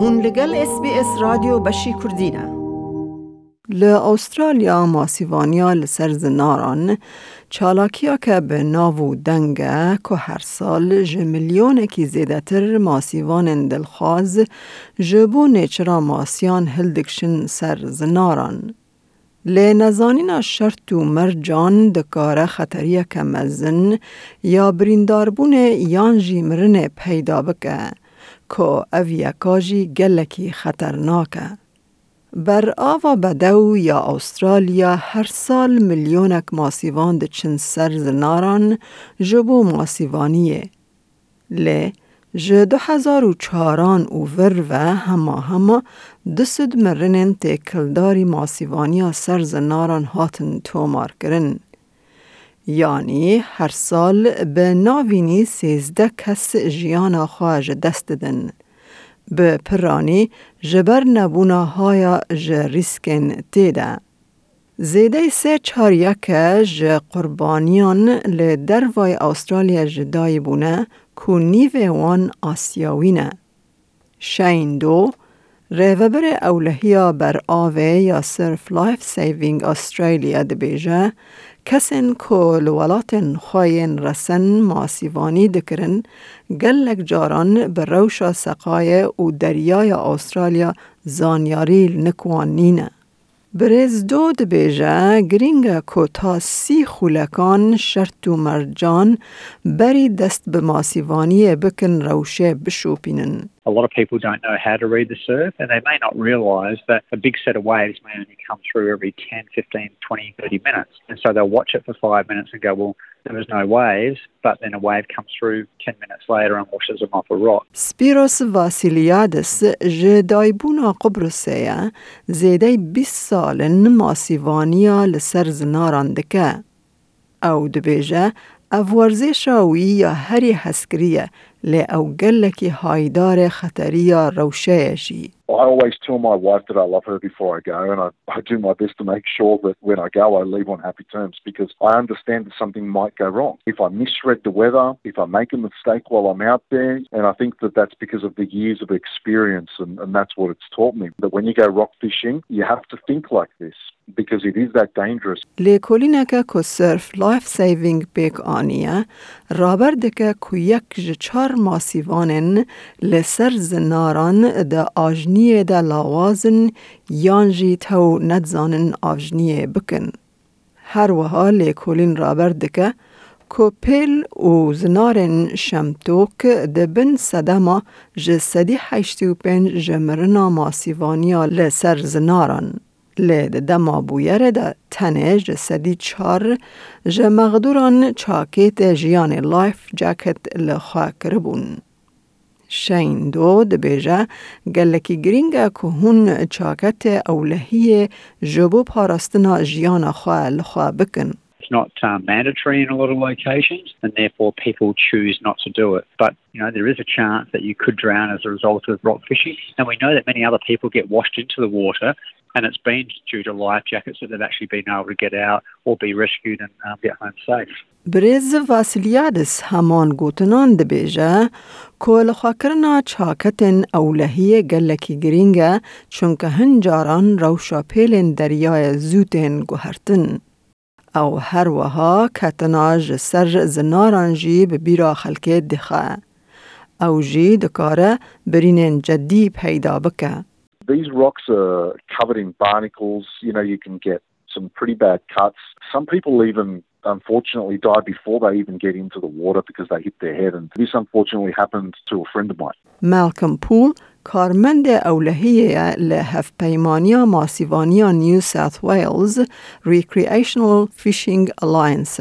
هون لگل اس بی اس رادیو بشی کردینه استرالیا ماسیوانیا لسر زناران چالاکیا که به ناو دنگه که هر سال ج میلیون کی زیده تر ماسیوان دلخواز جبو نیچرا ماسیان هلدکشن سر زناران. لی نزانینا شرط و مرجان دکاره خطریه که مزن یا برینداربون یان جی مرن پیدا بکه که او یکاجی گلکی خطرناکه. بر آوا بدو یا استرالیا هر سال میلیونک ماسیوان ده چن سر زناران جبو ماسیوانیه. لی جه دو هزار و چاران و و هما هما دسد مرنن تکلداری ماسیوانیا سر زناران هاتن تومار کرن. یعنی هر سال به ناوینی سیزده کس جیانا خواج دست دن. به پرانی جبر نبونا های ج ریسکن تیده. زیده سه چار یکه ج قربانیان ل دروای استرالیا جدای بونه کو نیو وان آسیاوینه. شین دو ریوبر اولهیا بر آوه یا سرف لایف سیوینگ استرالیا دبیجه کسین کو لولاتن خواین رسن ماسیوانی دکرن گلک جاران به روشا سقای و دریای استرالیا زانیاریل نکوانینه. برز دو بیجه گرینگ کو تا سی خولکان شرط و مرجان بری دست به ماسیوانی بکن روشه بشوپینن. A lot of people don't know how to read the surf and they may not realise that a big set of waves may only come through every 10, 15, 20, 30 minutes. And so they'll watch it for five minutes and go, well, سبيروس فاسيليادس جدايبونا قبرصية زيدي بيس سالن ماسيفانيا لسر زناران دكا أو دبيجة افورزي شاوي يا هري هسكرية لأو قلكي هايدار خطرية روشايشي I always tell my wife that I love her before I go, and I, I do my best to make sure that when I go, I leave on happy terms because I understand that something might go wrong. If I misread the weather, if I make a mistake while I'm out there, and I think that that's because of the years of experience, and, and that's what it's taught me. That when you go rock fishing, you have to think like this because it is that dangerous. لیکولینکه که صرف لایف سیوینگ پیک آنیه رابردکه که یک جچار ماسیوانن لسر زناران ده آجنیه ده لاوازن یانجی تو ندزانن آجنیه بکن. هر وها لیکولین رابردکه که پیل و زنارن شمتوک ده بن صدما جسدی حیشتی و پنج جمرنا ماسیوانیا لسر زناران. لید دما بویر دا تنه جسدی چار جه مغدوران چاکیت جیان لایف جاکت لخوا کربون. شین دو دبیجه گلکی گرینگه که هون چاکت اولهی جبو پاراستنا جیان خواه لخوا بکن. It's not um, mandatory in a lot of locations, and therefore people choose not to do it. But you know there is a chance that you could drown as a result of rock fishing, and we know that many other people get washed into the water, and it's been due to life jackets that they've actually been able to get out or be rescued and um, get home safe. برز واسیلیادس همان گوتنان دبیجه کل خاکرنا چاکتن اولهی گلکی گرینگه چونکه هنجاران روشا پیلن دریای زوتن گوهرتن. او هر وها کتناج سر زناران جی به بیرا خلکه دخه. او جی دکاره برینن جدی پیدا بکه. These rocks are covered in barnacles. You know, you can get some pretty bad cuts. Some people even unfortunately die before they even get into the water because they hit their head. And this unfortunately happened to a friend of mine. Malcolm Poole کارمند اولهیه لحف پیمانیا ماسیوانیا نیو ساوت ویلز Recreational Fishing Alliance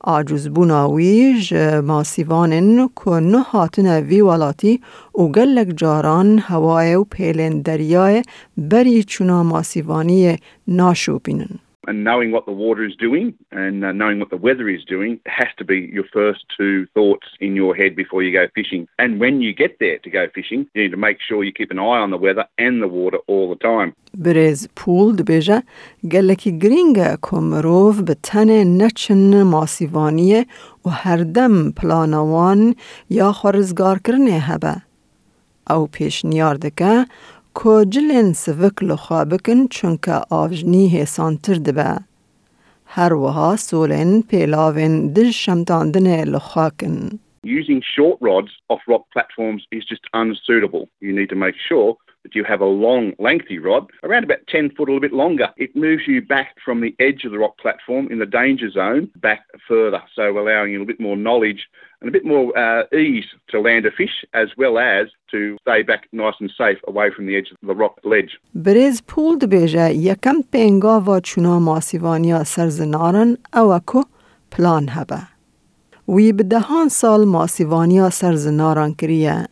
آجوز بوناوی ج ماسیوانن که نه هاتن وی ولاتی و گلک جاران هوای و پیلن دریای بری چونا ماسیوانی ناشو بینن. and knowing what the water is doing and uh, knowing what the weather is doing has to be your first two thoughts in your head before you go fishing. And when you get there to go fishing, you need to make sure you keep an eye on the weather and the water all the time. برز پول دبیجه گلکی گرینگه کمروف به تن نچن ماسیوانیه و هر دم پلانوان یا خورزگار کرنه هبه. او پیشنیار دکه که جلین سوک لخوا بکن چونکه آوجنی هسانتر دبه. هر وها سولین پیلاوین دل شمتاندن لخوا کن. Using short rods off rock platforms is just unsuitable. You need to make sure that you have a long, lengthy rod, around about 10 foot, a little bit longer. It moves you back from the edge of the rock platform in the danger zone back further, so allowing you a little bit more knowledge and a bit more uh, ease to land a fish as well as to stay back nice and safe away from the edge of the rock ledge. بریز پول دبیجه یکم پینگا و چونا ماسیوانیا سرزنارن او اکو پلان هبه. وی به دهان سال ماسیوانیا سرزناران کریه.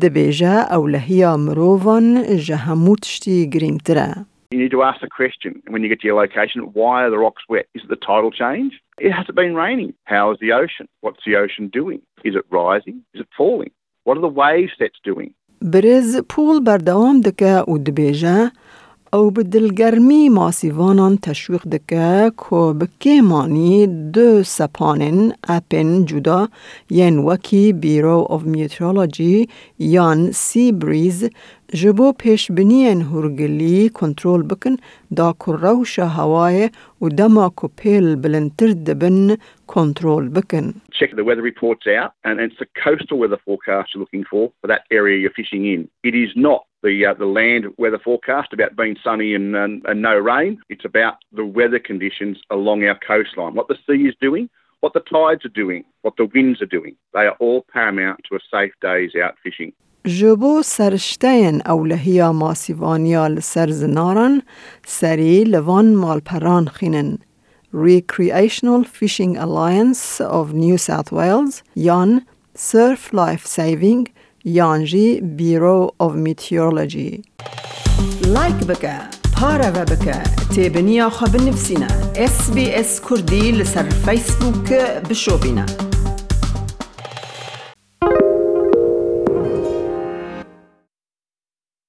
دبیجه او لحیا مرووان جهموتشتی گرینگتره. You need to ask the question when you get to your location why are the rocks wet? Is it the tidal change? It has it been raining? How is the ocean? What's the ocean doing? Is it rising? Is it falling? What are the wave sets doing? بریز پول بردوام دکه و دبیجه او به دلگرمی ماسیوانان تشویق دکه که بکی مانی دو سپانن اپن جدا ین وکی بیرو of میترولوژی یان سی بریز جبو پیش بنین هرگلی کنترول بکن دا که روش هوای و دما که پیل بلنتر دبن کنترول بکن. check the weather reports out, and it's the coastal weather forecast you're looking for for that area you're fishing in. It is not the uh, the land weather forecast about being sunny and, and, and no rain. It's about the weather conditions along our coastline, what the sea is doing, what the tides are doing, what the winds are doing. They are all paramount to a safe days out fishing. جبو سرشتین اولهیا ماسیوانیا لسر زنارن سری لوان مالپران خینن. Recreational Fishing Alliance of New South Wales یان Surf Life Saving یان جی Bureau of Meteorology لایک بکه پارە بکە تێبنییا خە بنفسینە SسBS کوردی لەسەر فیسبووک بشۆبینە.